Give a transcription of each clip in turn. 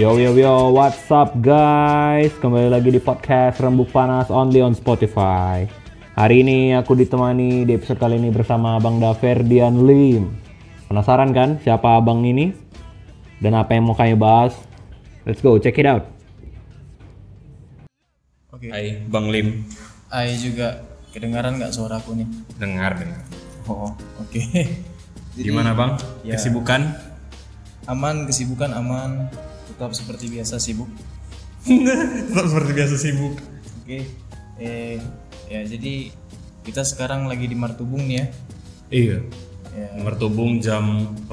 Yo yo yo, what's up guys? Kembali lagi di podcast Rembuk Panas only on Spotify. Hari ini aku ditemani di episode kali ini bersama Abang Daverdian Lim. Penasaran kan siapa abang ini? Dan apa yang mau kami bahas? Let's go, check it out. Oke. Hai Bang Lim Ai juga kedengaran nggak suaraku nih? Dengar dengar Oh, oke. Gimana Bang? ya. Kesibukan? Aman, kesibukan aman. Tetap seperti biasa sibuk. Tetap seperti biasa sibuk Oke. Eh, ya jadi kita sekarang lagi di Martubung nih ya. Iya Ya, Nomor tubung jam 8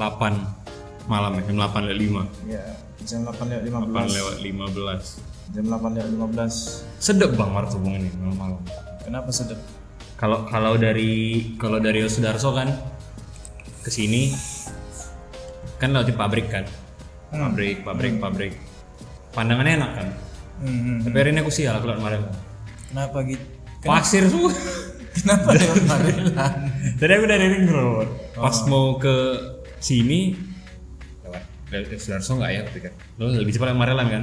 malam ya, jam 8 lewat 5 ya jam 8 lewat 8 15. lewat 15 Jam 8 lewat 15. Sedep Bang martubung ini malam-malam Kenapa sedap? Kalau kalau dari kalau dari Sudarso kan ke sini kan lewat di pabrik kan. Pabrik, pabrik, pabrik. Pandangannya enak kan. Hmm, hmm. Tapi hari ini aku sial kalau kemarin. Kenapa gitu? Pasir semua. Kenapa lewat Magelang? Tadi aku dari ring road. Pas mau ke sini lewat Sudarso nggak ya pikir. Lo lebih cepat lewat Marelan kan?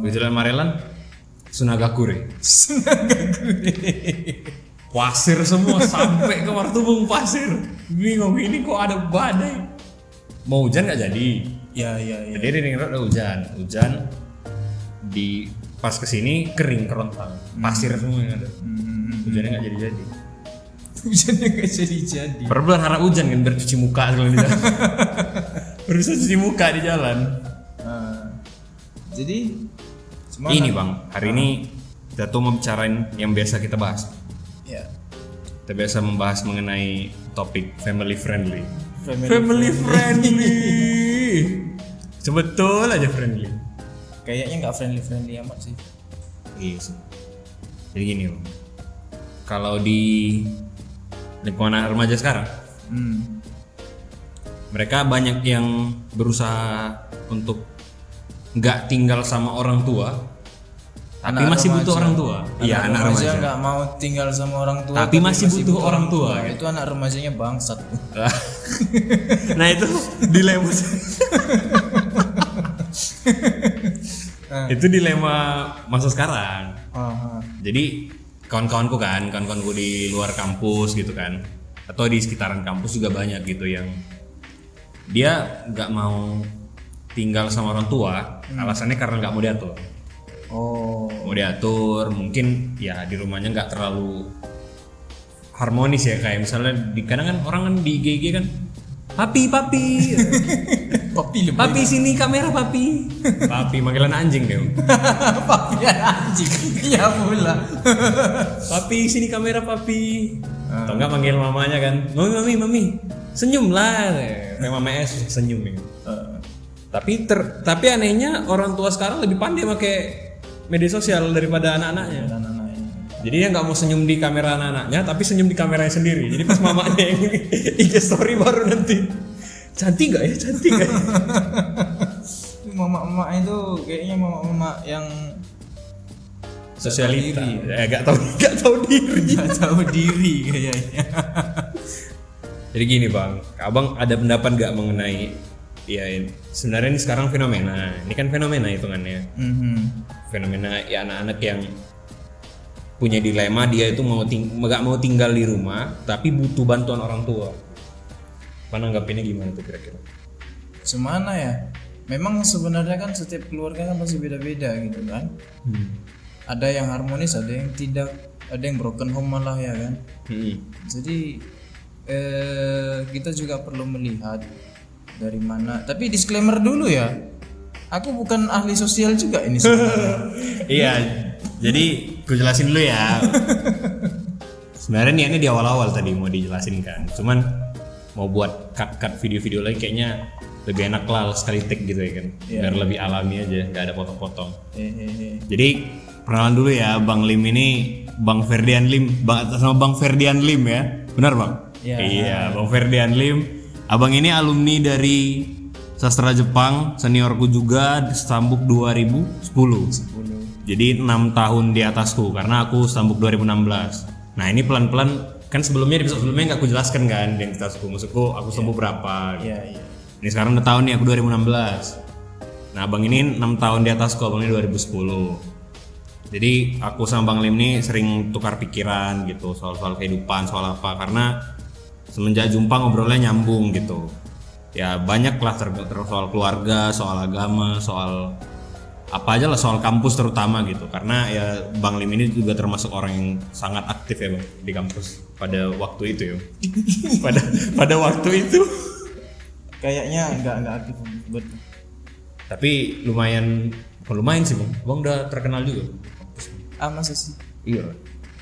Begitu lewat Marelan Sunagakure. Pasir semua sampai ke Martubung pasir. Bingung ini kok ada badai. Mau hujan nggak jadi. Ya, ya, ya. Jadi di ring road ada hujan. Hujan di pas ke sini kering kerontang. Pasir semua yang ada. Hujannya nggak jadi-jadi. Hujannya nggak jadi-jadi. Perbelan harap hujan kan biar cuci muka sekalian di jalan. Baru bisa cuci muka di jalan. Nah, jadi cuma Ini bang, hari ini kita tuh mau bicarain yang biasa kita bahas. ya Kita biasa membahas mengenai topik family friendly. family, friendly. Sebetul aja friendly. kayaknya nggak friendly friendly amat sih Iya sih. Jadi gini bang, kalau di lingkungan anak remaja sekarang, hmm. mereka banyak yang berusaha untuk nggak tinggal sama orang tua, tapi Anak masih butuh remaja. orang tua. Iya anak remaja. nggak mau tinggal sama orang tua Tapi masih butuh orang tua. itu anak remajanya bangsat nah itu dilema itu dilema masa sekarang. Aha. jadi kawan-kawanku kan kawan-kawanku di luar kampus gitu kan atau di sekitaran kampus juga banyak gitu yang dia nggak mau tinggal sama orang tua alasannya karena nggak mau diatur. Oh. Mau diatur mungkin ya di rumahnya nggak terlalu harmonis ya kayak misalnya di kadang kan orang kan di IG kan papi papi papi lebih papi sini kamera papi. Papi manggilan anjing deh papi anjing. Ya pula. Papi sini kamera papi. Atau enggak manggil mamanya kan? Mami mami mami. Senyum lah. Kayak mama es senyum ya. Eh, tapi ter tapi anehnya orang tua sekarang lebih pandai pakai media sosial daripada anak-anaknya. Anak-anaknya. Jadi dia nggak mau senyum di kamera anak-anaknya, tapi senyum di kameranya sendiri. Jadi pas mamanya yang IG story baru nanti cantik gak ya, cantik gak ya? Itu mama-mama itu kayaknya mama-mama yang Sosialita, ya gak tahu gak tahu diri. nggak tahu diri kayaknya Jadi gini bang, abang ada pendapat gak mengenai ya sebenarnya ini sekarang fenomena, ini kan fenomena hitungannya, Mhm. fenomena ya anak-anak yang punya dilema dia itu mau ting mau tinggal di rumah tapi butuh bantuan orang tua. Pananggapinnya gimana tuh kira-kira? Semana ya? Memang sebenarnya kan setiap keluarga kan pasti beda-beda gitu kan. Hmm. Ada yang harmonis, ada yang tidak, ada yang broken home malah ya kan. Hmm. Jadi eh, kita juga perlu melihat dari mana. Tapi disclaimer dulu ya. Aku bukan ahli sosial juga ini sebenarnya. Iya, jadi gue jelasin dulu ya. Sebenarnya niatnya di awal-awal tadi mau dijelasin kan, cuman mau buat cut-cut video-video lagi kayaknya lebih enak lah sekali take gitu ya kan, biar lebih alami aja, nggak ada potong-potong. Hehehe. Jadi perkenalan dulu ya, Bang Lim ini Bang Ferdian Lim, Bang atas nama Bang Ferdian Lim ya, benar Bang? Iya. Iya, Bang Ferdian Lim. Abang ini alumni dari sastra Jepang, seniorku juga Stambuk 2010. Jadi enam tahun di atasku karena aku Stambuk 2016. Nah ini pelan-pelan kan sebelumnya di episode sebelumnya nggak aku jelaskan kan identitasku, maksudku aku Stambuk berapa. gitu. Iya, iya. Ini sekarang udah tahun nih aku 2016. Nah abang ini enam tahun di atasku, abang ini 2010. Jadi aku sama Bang Lim ini sering tukar pikiran gitu soal-soal kehidupan, soal apa karena semenjak jumpa ngobrolnya nyambung gitu. Ya banyak lah ter- soal keluarga, soal agama, soal apa aja lah soal kampus terutama gitu. Karena ya Bang Lim ini juga termasuk orang yang sangat aktif ya Bang di kampus pada waktu itu ya. Pada pada waktu itu. Kayaknya nggak nggak aktif buat tapi lumayan lumayan sih Bang. Bang udah terkenal juga ah masa sih? iya.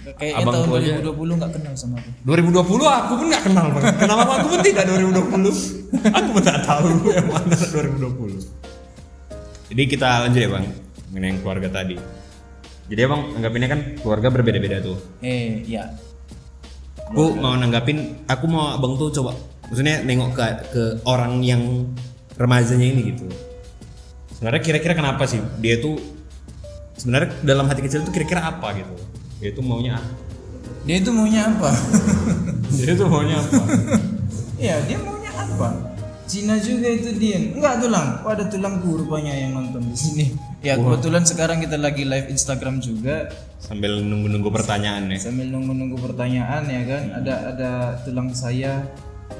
Kayaknya Abang tahun gua aja. 2020 nggak kenal sama aku. 2020 aku pun nggak kenal Bang. Kenal sama aku pun tidak 2020 aku pun tak tahu yang mana 2020 jadi kita lanjut ya Bang mengenai yang keluarga tadi. Jadi ya Bang anggapinnya kan keluarga berbeda-beda tuh. Eh, ya. aku mau nanggapin aku mau abang tuh coba maksudnya nengok ke ke orang yang remajanya ini gitu. Sebenarnya kira-kira kenapa sih? Dia tuh sebenarnya dalam hati kecil tuh kira-kira apa gitu? Dia tuh maunya apa? Dia itu maunya apa? dia tuh maunya apa? Iya, dia maunya apa? Cina juga itu dia. Enggak tulang. Oh, ada tulangku rupanya yang nonton di sini. Ya, kebetulan sekarang kita lagi live Instagram juga sambil nunggu-nunggu pertanyaan ya sambil nunggu-nunggu pertanyaan ya kan. Ada ada tulang saya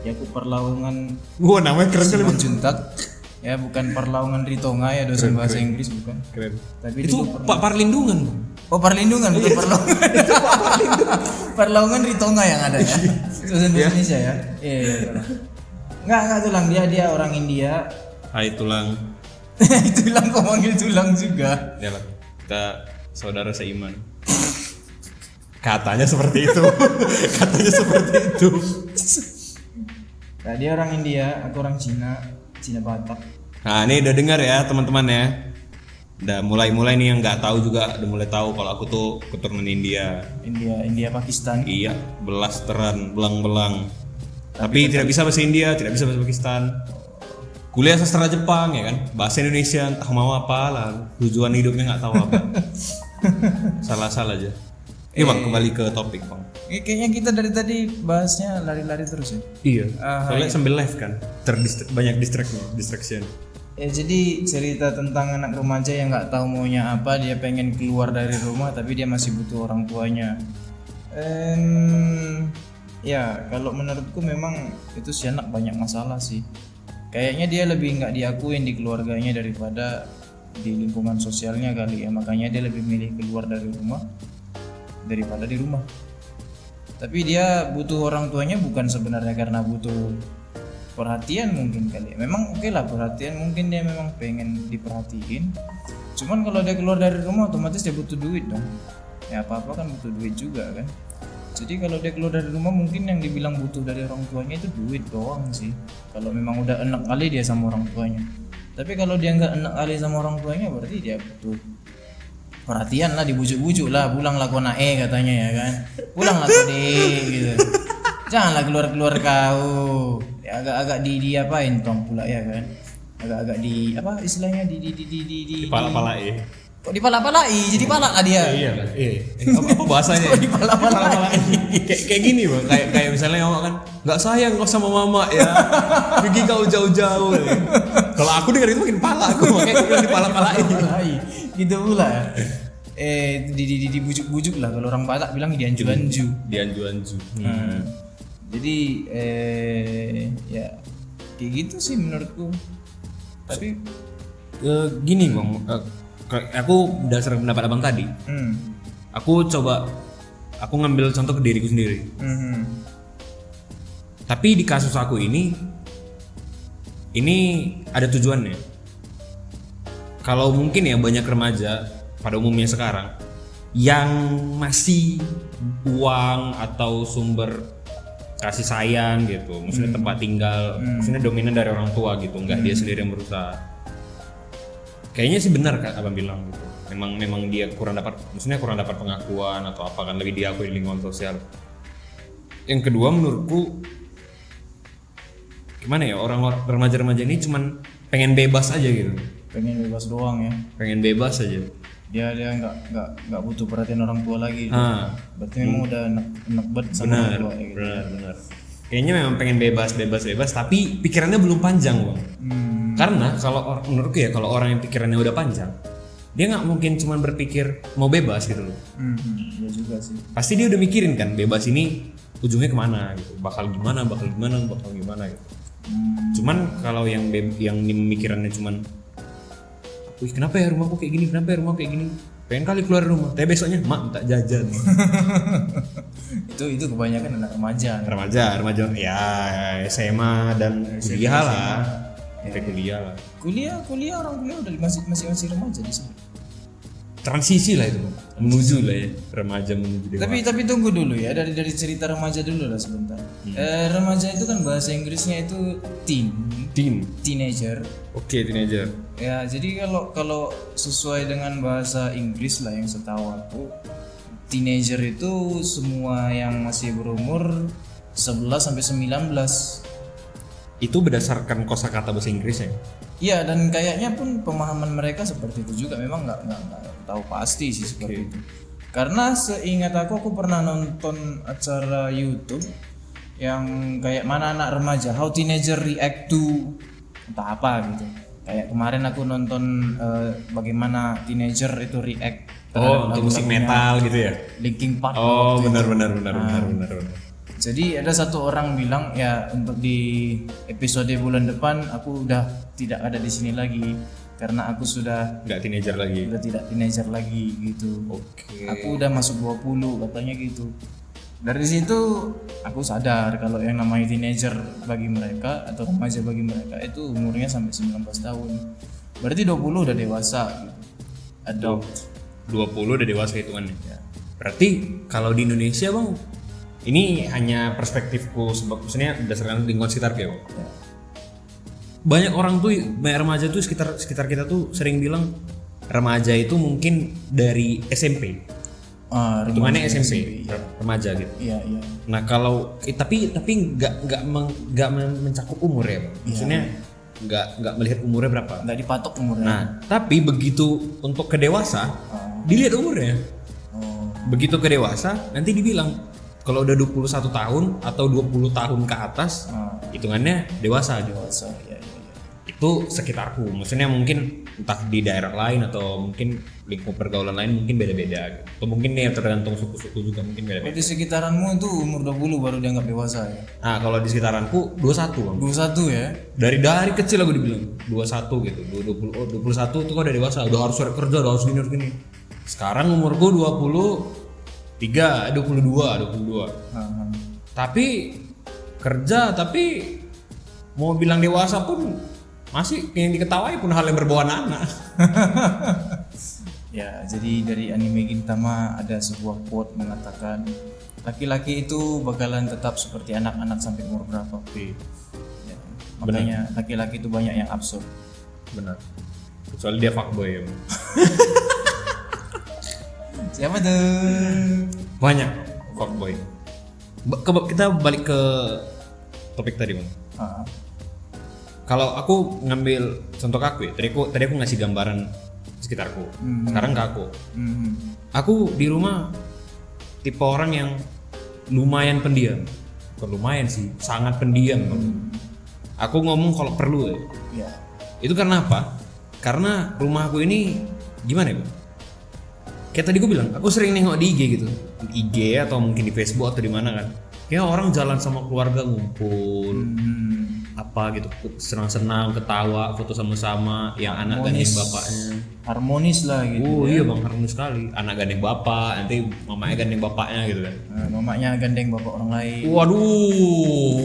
Yakub Perlawangan wah namanya keren kali. Juntak. Ya, bukan Perlawangan Ritonga ya dosen bahasa Inggris bukan. keren Tapi itu dulu pak Parlindungan. Oh Perlindungan bukan Perlawangan itu Pak Perlindungan. Perlawangan Ritonga yang ada ya. Dosen bahasa Indonesia ya. Iya. iya, iya. Enggak enggak tulang dia dia orang India. Hai tulang tulang kok manggil tulang juga. ya lah kita saudara seiman katanya seperti itu katanya seperti itu Nah, dia orang India, aku orang Cina, Cina Batak. Nah ini udah dengar ya teman-teman ya. Udah mulai-mulai nih yang nggak tahu juga udah mulai tahu kalau aku tuh keturunan India. India India Pakistan. Iya, belasteran, belang-belang. Tapi tidak bisa bahasa India, tidak bisa bahasa Pakistan. Kuliah sastra Jepang ya kan, bahasa Indonesia entah mau apa lah, tujuan hidupnya nggak tahu apa. Salah-salah aja. Ini bang kembali ke topik bang. Eh, kayaknya kita dari tadi bahasnya lari-lari terus ya. Iya. Ah, Soalnya sambil live kan, terdist banyak distract distraction. Ya jadi cerita tentang anak remaja yang nggak tahu maunya apa, dia pengen keluar dari rumah tapi dia masih butuh orang tuanya. Em, ya kalau menurutku memang itu si anak banyak masalah sih. Kayaknya dia lebih nggak diakuin di keluarganya daripada di lingkungan sosialnya kali ya. Makanya dia lebih milih keluar dari rumah daripada di rumah. Tapi dia butuh orang tuanya bukan sebenarnya karena butuh perhatian mungkin kali ya. Memang oke lah perhatian mungkin dia memang pengen diperhatiin. Cuman kalau dia keluar dari rumah otomatis dia butuh duit dong. Ya apa-apa kan butuh duit juga kan. Jadi kalau dia keluar dari rumah mungkin yang dibilang butuh dari orang tuanya itu duit doang sih. Kalau memang udah enak kali dia sama orang tuanya. Tapi kalau dia nggak enak kali sama orang tuanya berarti dia butuh perhatian lah dibujuk-bujuk lah pulanglah kau nae katanya ya kan pulanglah kau gitu janganlah keluar-keluar kau ya, agak-agak di di apain tong pula ya kan agak-agak di apa istilahnya di di di di di, di Pala-pala ya. Kok dipala-palai jadi palak lah dia Iya? Iya. Apa, apa bahasanya? dipala-palai kayak kayak gini bang kayak kayak misalnya mama kan nggak sayang kau sama mama ya pergi kau jauh-jauh ya. kalau aku dengar itu makin pala aku makanya aku bilang dipala-palain Palai. gitu pula eh di di di dibujuk-bujuk lah kalau orang Batak bilang dianju-anju dianju-anju Hmm. Jadi eh ya kayak gitu sih menurutku. Tapi Eh, gini bang eh, aku dasar pendapat abang tadi. Hmm, aku coba aku ngambil contoh ke diriku sendiri. Hmm, tapi di kasus aku ini ini ada tujuannya. Kalau mungkin ya banyak remaja pada umumnya sekarang yang masih uang atau sumber kasih sayang gitu. Maksudnya tempat tinggal maksudnya dominan dari orang tua gitu. Nggak dia sendiri yang berusaha kayaknya sih benar kan abang bilang gitu. Memang memang dia kurang dapat maksudnya kurang dapat pengakuan atau apa kan lebih diakui di lingkungan sosial. Yang kedua menurutku gimana ya orang remaja-remaja ini cuman pengen bebas aja gitu. Pengen bebas doang ya. pengen bebas aja. Dia dia nggak nggak nggak butuh perhatian orang tua lagi. ah. Berarti memang udah enak enak banget sama orang benar tua ya gitu. benar benar. Kayaknya memang pengen bebas bebas bebas tapi pikirannya belum panjang bang. Hmm, Karena kalau menurutku ya kalau orang yang pikirannya udah panjang, dia nggak mungkin cuma berpikir mau bebas gitu loh. Hmm, ya juga sih. Pasti dia udah mikirin kan bebas ini ujungnya ke mana gitu, bakal gimana, bakal gimana, bakal gimana gitu. Cuman kalau yang yang pemikirannya cuman, wih kenapa ya rumahku kayak gini, kenapa ya rumahku kayak gini, pengen kali keluar rumah, tapi besoknya mak minta jajan. Itu itu kebanyakan anak remaja. remaja, remaja ya SMA dan kuliah lah, sampai kuliah lah. Kuliah kuliah orang kuliah udah masih masih masih remaja di sini. transisi lah itu menuju lah ya remaja menuju dewasa Tapi tapi tunggu dulu ya dari dari cerita remaja dulu lah sebentar. Eh, remaja itu kan bahasa Inggrisnya itu teen, teen teenager. oke teenager Ya jadi kalau kalau sesuai dengan bahasa Inggris lah yang setahu aku, teenager itu semua yang masih berumur 11 sampai 19. Itu berdasarkan kosakata bahasa Inggrisnya Iya dan kayaknya pun pemahaman mereka seperti itu juga memang nggak nggak tahu pasti sih seperti itu. Karena seingat aku aku pernah nonton acara YouTube yang kayak mana anak remaja how teenager react to entah apa gitu. Kayak kemarin aku nonton eh, bagaimana teenager itu react oh untuk musik metal gitu ya Linkin Park. oh benar benar benar benar benar benar Jadi ada satu orang bilang ya untuk di episode bulan depan aku udah tidak ada di sini lagi karena aku sudah nggak teenager lagi udah tidak teenager lagi gitu. oke Aku udah masuk 20 katanya gitu. Dari situ aku sadar kalau yang namanya teenager bagi mereka atau remaja bagi mereka itu umurnya sampai 19 tahun. Berarti 20 udah dewasa gitu. Adult. 20 udah dewasa hitungannya berarti kalau di Indonesia bang ini hanya perspektifku sebab maksudnya berdasarkan lingkungan sekitar ya Ya. banyak orang tuh banyak remaja tuh sekitar sekitar kita tuh sering bilang remaja itu mungkin dari SMP Ah, hitungannya remaja SMP, remaja gitu. Iya, iya. nah kalau eh, tapi tapi nggak nggak nggak men- mencakup umur ya bang maksudnya nggak nggak melihat umurnya berapa? Nggak dipatok umurnya. nah tapi begitu untuk ke dewasa dilihat umurnya. Oh. begitu ke dewasa nanti dibilang kalau udah 21 tahun atau 20 tahun ke atas Ah. hitungannya dewasa dewasa ya, ya, ya. itu sekitarku maksudnya mungkin entah di daerah lain atau mungkin lingkup pergaulan lain mungkin beda-beda gitu. atau mungkin nih tergantung suku-suku juga mungkin beda-beda di sekitaranmu itu umur 20 baru dianggap dewasa ya. nah kalau di sekitaranku 21 bang 21 ya. dari dari kecil aku dibilang 21 gitu 20 oh, 21 tuh kok udah dewasa udah harus kerja udah harus gini harus gini sekarang umurku 23 22 22 Ah, ah. tapi kerja tapi mau bilang dewasa pun masih yang diketawai pun hal yang berbau anak Ya, jadi dari anime Gintama ada sebuah quote mengatakan laki-laki itu bakalan tetap seperti anak-anak sampai umur berapa. Ya, makanya laki-laki itu banyak yang absurd. benar kecuali dia fuckboy ya. Siapa tuh? banyak. Fuckboy. Kita balik ke topik tadi bang. Ah, kalau aku ngambil contoh aku ya tadi aku tadi aku ngasih gambaran sekitarku. Sekarang ke aku. Hmm. aku di rumah tipe orang yang lumayan pendiam. Bukan lumayan sih sangat pendiam. Bang. aku ngomong kalau perlu ya. Ya. itu karena apa? Karena rumah aku ini gimana ya Bang? Kayak tadi gue bilang aku sering nengok di IG gitu. Di IG atau mungkin di Facebook atau di mana kan. Ya orang jalan sama keluarga ngumpul Hmm. apa gitu senang-senang ketawa foto sama-sama yang anak gandeng bapaknya. Harmonis lah gitu. oh iya bang harmonis sekali. Anak gandeng bapak nanti mamanya gandeng bapaknya gitu kan. Nah, mamanya gandeng bapak orang lain. waduh.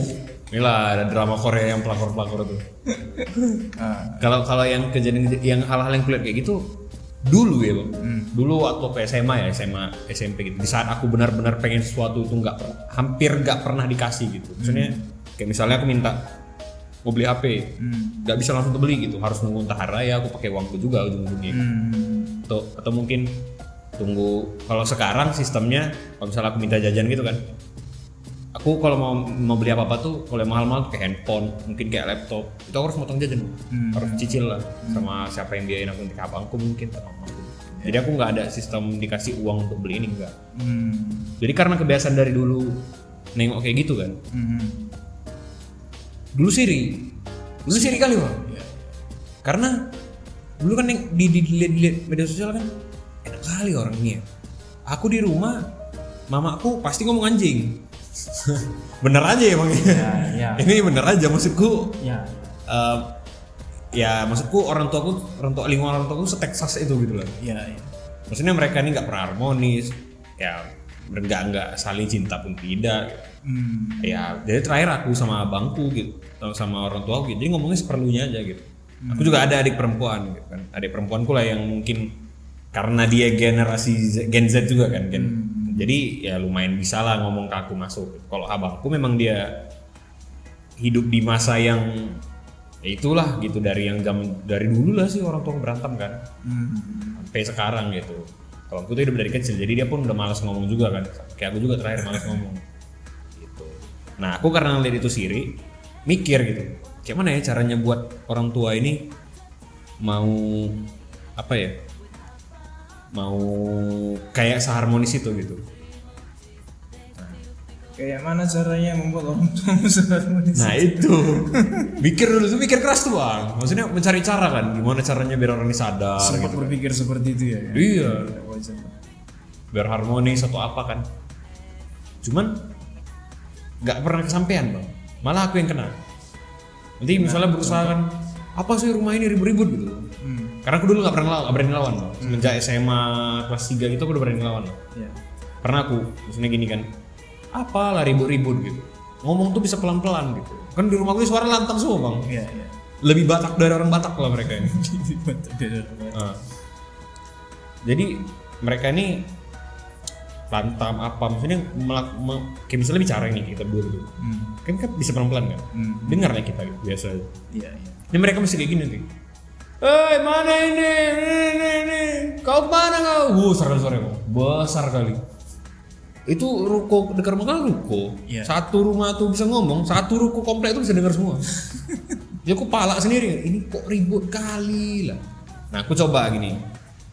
Inilah ada drama Korea yang pelakor-pelakor tuh Ah, kalau kalau yang kejadian yang hal-hal yang kulihat kayak gitu dulu ya Hmm. dulu waktu ke SMA ya SMA SMP gitu. Di saat aku benar-benar pengen sesuatu itu nggak hampir nggak pernah dikasih gitu. Maksudnya kayak misalnya aku minta mau beli HP hmm. nggak bisa langsung beli gitu. Harus nunggu entah hari raya aku pakai uangku juga ujung-ujungnya. Hmm. atau atau mungkin tunggu kalau sekarang sistemnya kalau misalnya aku minta jajan gitu kan aku kalau mau mau beli apa apa tuh kalau mahal-mahal kayak handphone mungkin kayak laptop. Itu aku harus motong jajan. Harus cicil lah sama siapa yang biayain aku nanti abangku mungkin atau mamaku jadi aku nggak ada sistem dikasih uang untuk beli ini enggak Hmm. jadi karena kebiasaan dari dulu nengok kayak gitu kan. Hmm. dulu siri. Dulu siri kali bang. Ya. karena dulu kan yang di, di, di, di, di media sosial kan enak kali orangnya. Aku di rumah mamaku pasti ngomong anjing bener aja emang. Ya ya ini bener aja maksudku ya eh, ya maksudku orang tuaku orang tua lingkungan orang tuaku seteksas itu gitu loh. Ya, ya. maksudnya mereka ini nggak pernah harmonis ya nggak nggak saling cinta pun tidak. Hmm. ya jadi terakhir aku sama abangku gitu sama- orang tua gitu jadi ngomongnya seperlunya aja gitu. Aku juga ada adik perempuan gitu kan. Adik perempuanku lah yang mungkin karena dia generasi Z- Gen Z juga kan Gen jadi ya lumayan bisa lah ngomong ke aku masuk. Kalau abangku memang dia hidup di masa yang ya itulah gitu dari yang zaman dari dulu lah sih orang tua berantem kan. Hmm. sampai sekarang gitu. Kalau aku tuh hidup dari kecil jadi dia pun udah malas ngomong juga kan. Kayak aku juga terakhir malas ngomong. Gitu. Nah aku karena ngeliat itu siri mikir gitu. Kayak mana ya caranya buat orang tua ini mau apa ya mau kayak seharmonis itu gitu. Kayak mana caranya membuat orang tua seharmonis? Nah itu. Mikir dulu tuh mikir keras tuh bang. Maksudnya mencari cara kan gimana caranya biar orang ini sadar sempat gitu berpikir seperti itu ya? Kan? iya biar harmonis atau apa kan. Cuman nggak pernah kesampaian bang. Malah aku yang kena. Nanti misalnya berusaha kan apa sih rumah ini ribut-ribut? gitu. Karena aku dulu nggak pernah ngelawan, nggak berani ngelawan bang. Semenjak SMA kelas 3 gitu aku udah berani ngelawan. Ya pernah aku maksudnya gini kan apa lah ribut-ribut gitu. Ngomong tuh bisa pelan-pelan gitu. Kan di rumah gue suara lantang semua bang. Iya iya. Lebih batak dari orang batak lah mereka ini. Mantap, beda, beda. Ah. Jadi mereka ini lantam apa maksudnya melak, me- kayak misalnya bicara ini kita berdua dulu hmm. kan kan bisa pelan pelan kan? Hmm. dengar lah kita gitu, biasa aja. iya iya. Ini mereka masih kayak gini nih Hei mana ini? Ini ini, ini. kau mana kau? Wuh suara suara besar kali. Itu ruko dekat rumah kan ruko? Iya. satu rumah tuh bisa ngomong satu ruko komplek itu bisa dengar semua. Ya aku palak sendiri. Ini kok ribut kali lah. Nah aku coba gini.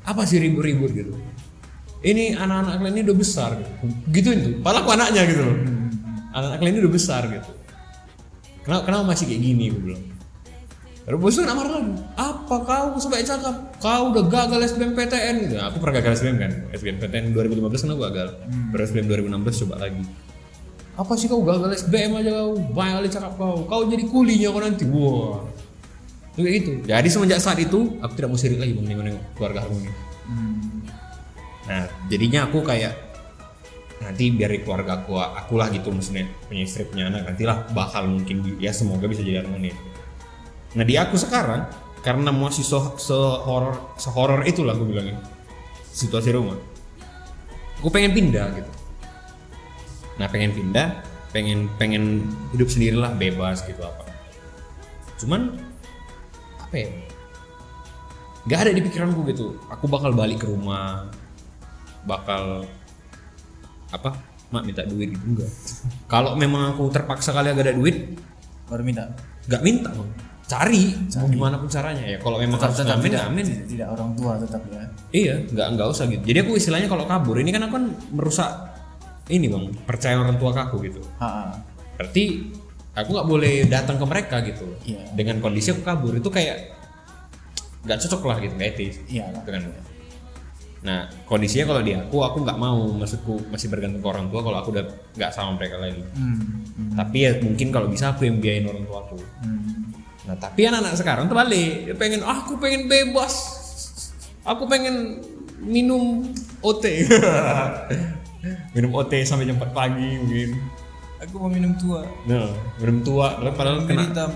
Apa sih ribut-ribut gitu? Ini anak-anak kalian ini udah besar gitu. Gituin tuh. Padahal aku anaknya gitu loh. Anak-anak kalian ini udah besar gitu. Kenapa, kenapa masih kayak gini? Aku bilang Marah lagi. Apa kau sampai cakap? Kau udah gagal SBMPTN gitu. Nah, aku pernah gagal SBM kan. SBMPTN 2015 kan aku gagal. Baru SBM 2016 coba lagi. Apa sih kau gagal SBM aja kau? Banyak kali cakap kau. Kau jadi kulinya kau nanti. Wah. Itu kayak gitu. Jadi semenjak saat itu aku tidak mau sirik lagi bang nengok-nengok keluarga harmoni. Hmm. Nah, jadinya aku kayak nanti biar keluarga aku akulah gitu maksudnya punya istri punya anak nantilah bakal mungkin ya semoga bisa jadi harmoni. Nah di aku sekarang karena masih se sehoror sehoror itulah aku bilangin situasi rumah. Aku pengen pindah gitu. Nah pengen pindah, pengen pengen hidup sendirilah bebas gitu apa. Cuman apa ya? Gak ada di pikiranku gitu. Aku bakal balik ke rumah, bakal apa? Mak minta duit gitu enggak. Kalau memang aku terpaksa kali agak ada duit, baru minta nggak minta bang cari, mau gimana pun caranya ya. Kalau memang harus tetap ngamen tidak, ngamen tidak, tidak orang tua tetap ya. Iya nggak nggak usah gitu. Jadi aku istilahnya kalau kabur ini kan aku kan merusak ini bang. Percaya orang tua aku gitu. Ha berarti aku nggak boleh datang ke mereka gitu. Iya. dengan kondisi aku kabur itu kayak nggak cocok lah gitu nggak etis. Iya lah. Dengan nah kondisinya kalau di aku aku nggak mau. Maksudku masih bergantung ke orang tua kalau aku udah nggak sama mereka lagi. Hmm. Hmm. tapi ya mungkin kalau bisa aku yang biayain orang tua aku. Hmm. Nah tapi anak-anak sekarang terbalik, dia pengen "Ah, aku pengen bebas, aku pengen minum OT, minum OT sampai jam 4 pagi mungkin. aku mau minum tua. Nah, minum tua, padahal- kena, hitam.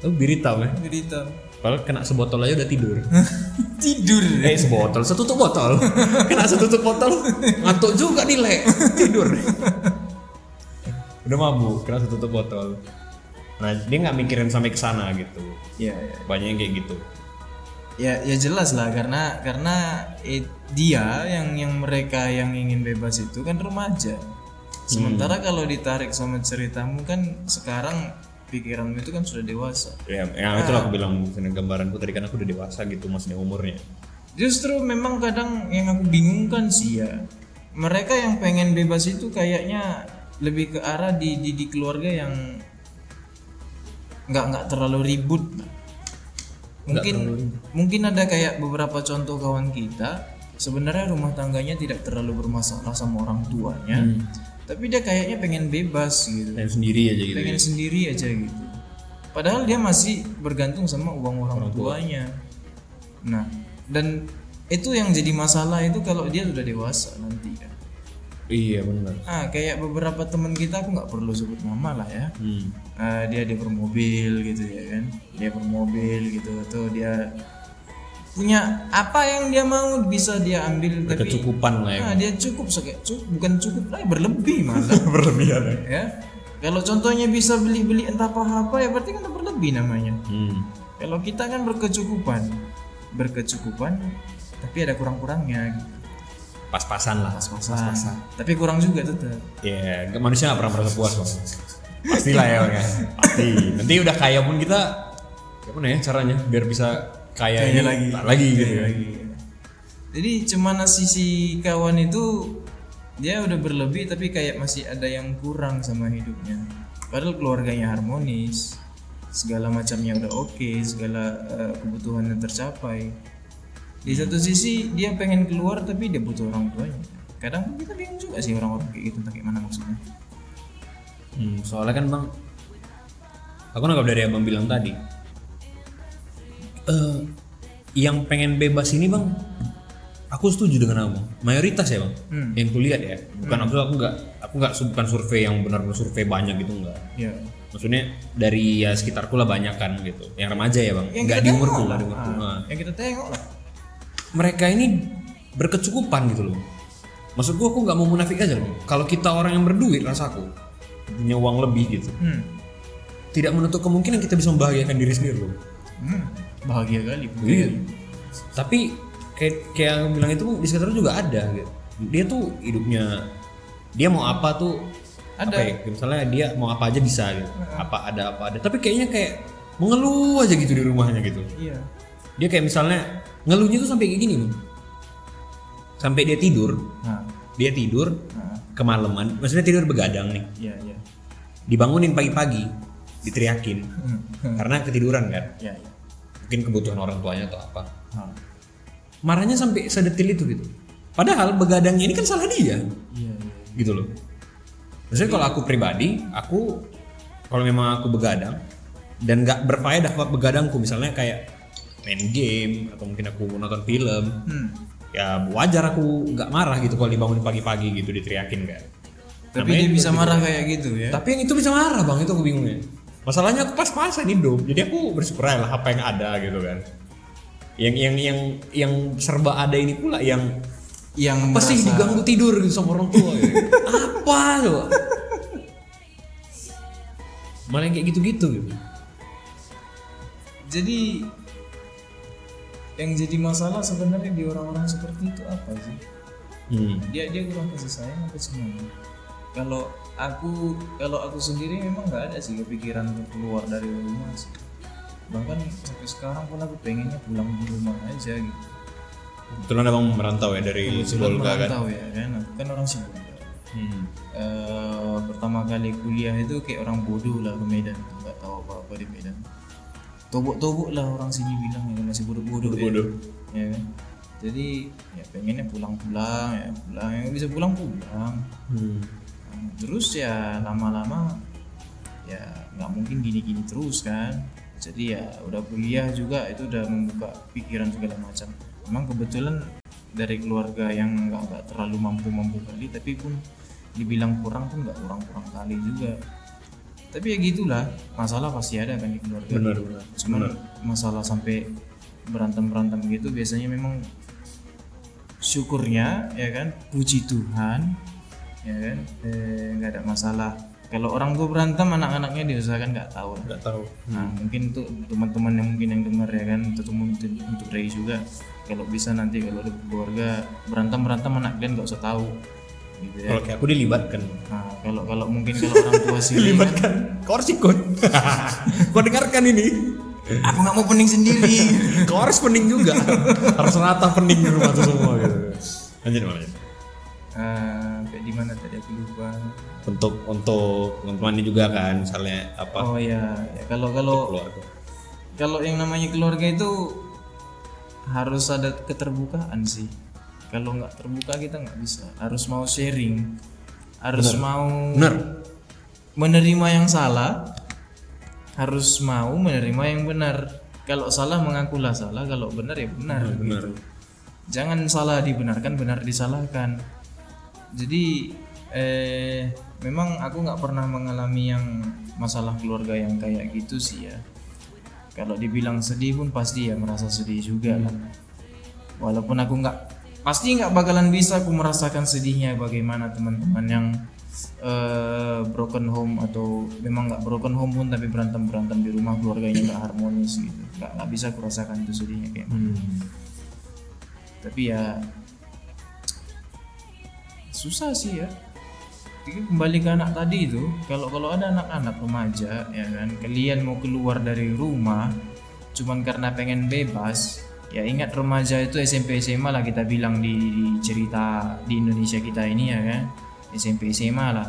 Oh bir hitam ya, bir hitam. Padahal kena sebotol aja udah tidur. tidur. Eh sebotol, setutup botol, kena setutup botol, ngantuk juga nih le, tidur. udah mabuk, kena setutup botol. Nah dia nggak mikirin sampai ke sana gitu, ya ya banyak yang kayak gitu. ya ya jelas lah karena karena eh, dia yang yang mereka yang ingin bebas itu kan remaja. Sementara kalau ditarik sama ceritamu kan sekarang pikiranmu itu kan sudah dewasa. Ya, yang itu aku bilang gambaranku tadi kan aku udah dewasa gitu maksudnya umurnya. justru memang kadang yang aku bingungkan sih ya mereka yang pengen bebas itu kayaknya lebih ke arah di di, di keluarga yang nggak nggak terlalu ribut. Mungkin mungkin ada kayak beberapa contoh kawan kita sebenarnya rumah tangganya tidak terlalu bermasalah sama orang tuanya Hmm. tapi dia kayaknya pengen bebas gitu. Yang sendiri aja gitu. pengen sendiri aja gitu. Padahal dia masih bergantung sama uang orang tuanya. Nah dan itu yang jadi masalah itu kalau dia sudah dewasa nanti kan Iya benar. ah kayak beberapa teman kita aku nggak perlu sebut nama lah ya Hmm. Ah, dia dia bermobil gitu ya kan dia bermobil gitu atau dia punya apa yang dia mau bisa dia ambil tapi Kecukupan lah ya. ah, dia cukup seke- cu- bukan cukup lah berlebih malah Berlebihan. ya kalau contohnya bisa beli beli entah apa apa ya berarti kan berlebih namanya Hmm. kalau kita kan berkecukupan berkecukupan tapi ada kurang-kurangnya gitu. Pas-pasan lah. pas-pasan tapi kurang juga tetap Ya, nggak- manusia nggak pernah merasa puas bang. Pastilah ya bang ya. Pasti. Nanti udah kaya pun kita, gimana ya caranya biar bisa kaya ini lagi. lagi gitu. ya. Jadi cuma sisi kawan itu dia udah berlebih tapi kayak masih ada yang kurang sama hidupnya. Padahal keluarganya harmonis, segala macamnya udah oke, segala eh, kebutuhannya tercapai. Di satu sisi dia pengen keluar tapi dia butuh orang tuanya. Kadang kita bingung juga sih orang-orang kayak gitu entah kayak mana maksudnya. Hmm, soalnya kan bang, aku nangkap dari abang bilang tadi, eh yang pengen bebas ini bang, aku setuju dengan abang. Mayoritas ya bang, Hmm. yang kulihat ya. Bukan maksud aku nggak, aku nggak bukan survei yang benar-benar survei banyak gitu nggak. Ya. Maksudnya dari ya sekitarku lah banyak kan gitu. Yang remaja ya bang, Yang nggak di umurku lah lah. di umurku. Nah, Yang kita tengok lah. Mereka ini berkecukupan gitu loh. Maksud gua aku nggak mau munafik aja loh. Kalau kita orang yang berduit rasaku punya uang lebih gitu, Hmm. tidak menutup kemungkinan kita bisa membahagiakan diri sendiri loh. Hmm. Bahagia kali. Iya. Tapi kayak kayak yang bilang itu di sekitar juga ada gitu. Dia tuh hidupnya dia mau apa tuh Ada. apa ya? Misalnya dia mau apa aja bisa gitu. Apa ada apa ada. Tapi kayaknya kayak mengeluh aja gitu di rumahnya gitu. Iya. Dia kayak misalnya ngeluhnya tuh sampai kayak gini nih. Sampai dia tidur, Nah. dia tidur Nah. kemalaman, maksudnya tidur begadang nih. Iya, iya. Dibangunin pagi-pagi, diteriakin Hmm. karena ketiduran kan. Iya, iya. Mungkin kebutuhan orang tuanya atau apa. Nah. marahnya sampai sedetil itu gitu. Padahal begadangnya ini kan salah dia, Iya, iya. gitu loh. Maksudnya kalau aku pribadi, aku kalau memang aku begadang dan nggak berfaedah buat begadangku, misalnya kayak main game atau mungkin aku nonton film, Hmm. ya wajar aku nggak marah gitu kalau dibangun pagi-pagi gitu diteriakin kan. Tapi dia bisa marah kayak gitu ya. Tapi yang itu bisa marah bang, itu aku bingungnya. Masalahnya aku pas-pasan hidup, jadi aku bersyukur lah apa yang ada gitu kan. Yang yang yang yang serba ada ini pula yang Yang apa sih merasa- diganggu tidur gitu sama orang tua gitu. apa coba malah yang kayak gitu-gitu gitu Jadi yang jadi masalah sebenarnya di orang-orang seperti itu apa sih? hmm. Dia dia kurang kasih sayang apa semuanya? Kalau aku kalau aku sendiri memang nggak ada sih kepikiran untuk keluar dari rumah sih. Bahkan sampai sekarang pun aku pengennya pulang di rumah aja gitu. kebetulan abang merantau ya dari Sibolga kan merantau ya kan, aku kan orang Sibolga. hmm. Eh, pertama kali kuliah itu kayak orang bodoh lah ke Medan nggak tahu apa apa di Medan tobok-tobok lah orang sini bilang ya masih bodoh-bodoh ya. bodoh ya kan? Jadi ya pengennya pulang-pulang ya pulang. Yang bisa pulang-pulang. Hmm. Nah, terus ya lama-lama ya nggak mungkin gini-gini terus kan. Jadi ya udah kuliah juga itu udah membuka pikiran segala macam. Memang kebetulan dari keluarga yang nggak terlalu mampu-mampu kali tapi pun dibilang kurang pun nggak kurang-kurang kali juga tapi ya gitulah masalah pasti ada kan di keluarga. Benar benar. Cuman masalah sampai berantem berantem gitu biasanya memang syukurnya ya kan puji Tuhan ya kan eh, nggak ada masalah. Kalau orang tua berantem anak-anaknya diusahakan nggak tahu. Nggak tahu. Nah mungkin untuk teman-teman yang mungkin yang dengar ya kan atau mungkin untuk Ray juga kalau bisa nanti kalau ada keluarga berantem berantem anak kalian nggak usah tahu gitu ya. Kalau kayak aku dilibatkan. Nah kalau kalau mungkin kalau orang tua sih. Dilibatkan. Kau harus ikut. Kau dengarkan ini. Aku nggak mau pening sendiri. Kau harus pening juga. Harus rata pening di rumah tuh semua gitu. Lanjut lanjut Ah, sampai di mana tadi aku lupa. untuk untuk teman-teman ini juga kan misalnya apa? Oh ya, ya kalau kalau keluarga. kalau yang namanya keluarga itu harus ada keterbukaan sih kalau nggak terbuka kita nggak bisa. Harus mau sharing. Harus mau Bener. menerima yang salah. Harus mau menerima yang benar. Kalau salah mengakulah salah. Kalau benar ya benar. Bener. jangan salah dibenarkan benar disalahkan. Jadi eh memang aku nggak pernah mengalami yang masalah keluarga yang kayak gitu sih ya. Kalau dibilang sedih pun pasti ya merasa sedih juga lah. Walaupun aku nggak pasti nggak bakalan bisa aku merasakan sedihnya bagaimana teman-teman yang eh, broken home atau memang nggak broken home pun tapi berantem berantem di rumah keluarganya nggak harmonis gitu. Nggak nggak bisa aku rasakan itu sedihnya kayak mana. tapi ya susah sih ya. Jadi kembali ke anak tadi itu kalau kalau ada anak-anak remaja ya kan kalian mau keluar dari rumah cuman karena pengen bebas ya ingat remaja itu SMP SMA lah kita bilang di, di cerita di Indonesia kita ini ya kan. SMP SMA lah.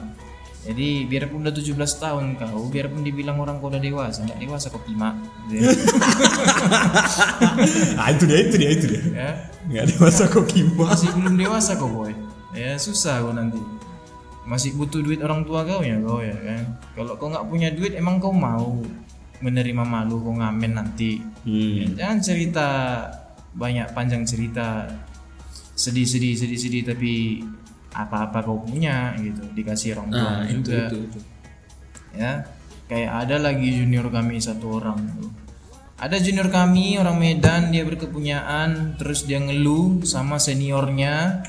Jadi biarpun udah 17 tahun kau biarpun dibilang orang kau udah dewasa nggak dewasa kok pima gitu ya. ah itu dia itu dia itu dia. Ya. Nggak ada masa kok gimana masih belum dewasa kok boy. Ya susah kau nanti. Masih butuh duit orang tua kau ya kau ya kan. Kalau kau nggak punya duit emang kau mau menerima malu kau ngamen nanti. Ya, jangan cerita banyak panjang cerita. Sedih-sedih sedih-sedih tapi apa-apa kau punya gitu. Dikasih orang tua nah itu juga itu itu. Ya kayak ada lagi junior kami satu orang tuh. Ada junior kami orang Medan dia berkepunyaan terus dia ngeluh sama seniornya.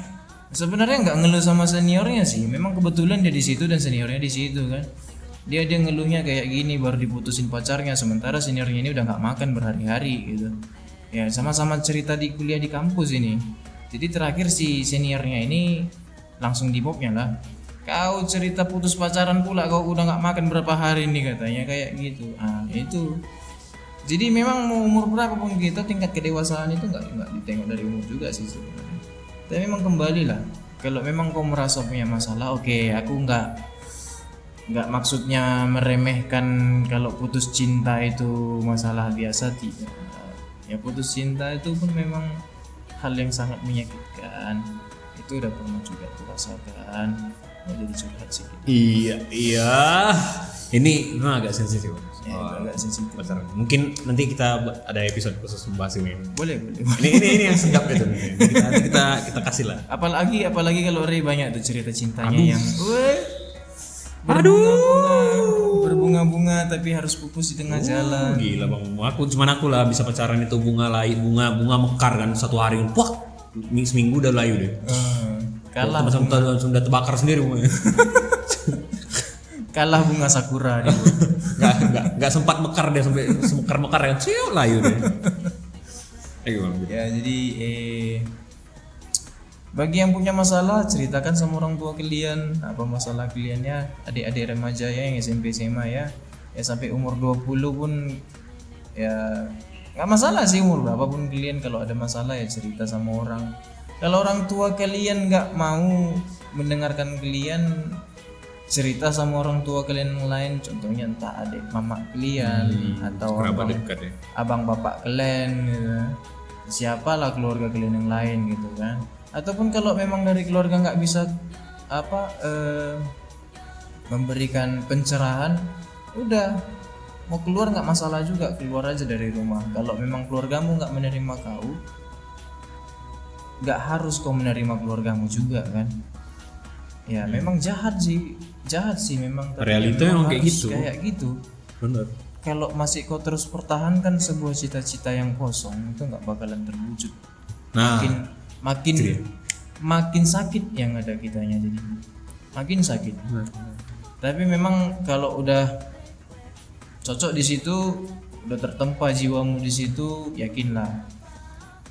Sebenarnya nggak ngeluh sama seniornya sih. Memang kebetulan dia di situ dan seniornya di situ kan dia dia ngeluhnya kayak gini baru diputusin pacarnya. Sementara seniornya ini udah nggak makan berhari-hari gitu. Ya sama-sama cerita di kuliah di kampus ini. Jadi terakhir si seniornya ini langsung dibobnya lah. Kau cerita putus pacaran pula kau udah nggak makan berapa hari nih katanya kayak gitu. Ah itu. Jadi memang mau umur berapa pun kita tingkat kedewasaan itu nggak nggak ditengok dari umur juga sih sebenarnya. Tapi memang kembali lah. Kalau memang kau merasa punya masalah oke aku nggak nggak maksudnya meremehkan kalau putus cinta itu masalah biasa tidak. Ya putus cinta itu pun memang hal yang sangat menyakitkan. Itu udah pernah juga aku rasakan. Mau jadi curhat sih iya iya. Ini memang agak sensitif. Ya, agak sensitif. pacaran mungkin nanti kita ada episode khusus membahas ini. Boleh boleh ini ini ini yang senggap itu. Nanti kita kita kita kasih lah. Apalagi apalagi kalau Ray banyak tuh cerita cintanya yang Weh, berbunga-bunga tapi harus pupus di tengah jalan. gila bang. Aku cuman aku lah bisa pacaran itu bunga lain bunga bunga mekar kan satu hari. Wah seminggu udah layu deh. Eh, kalah langsung langsung udah terbakar sendiri kalah bunga sakura dia nggak nggak nggak sempat mekar dia sampai semekar mekar kan ciu layu deh. Ayo bang. Ya jadi eh bagi yang punya masalah ceritakan sama orang tua kalian. Apa masalah kaliannya? Adik-adik remaja ya yang SMP SMA ya. Ya sampai umur 20 pun ya nggak masalah sih umur berapapun kalian. Kalau ada masalah ya cerita sama orang. Kalau orang tua kalian nggak mau mendengarkan kalian cerita sama orang tua kalian yang lain. Contohnya entah adik mama kalian atau kerabat abang, dekat ya? abang bapak kalian gitu. Siapalah keluarga kalian yang lain gitu kan ataupun kalau memang dari keluarga nggak bisa apa eh, memberikan pencerahan udah. Mau keluar nggak masalah juga keluar aja dari rumah. Kalau memang keluargamu nggak menerima kau nggak harus kau menerima keluargamu juga kan? Ya memang jahat sih jahat sih memang Realita memang memang kayak gitu. kayak gitu. Bener kalau masih kau terus pertahankan sebuah cita-cita yang kosong itu nggak bakalan terwujud. Nah makin makin makin sakit yang ada kitanya jadi. Makin sakit. Tapi memang kalau udah cocok di situ udah tertempa jiwamu di situ yakinlah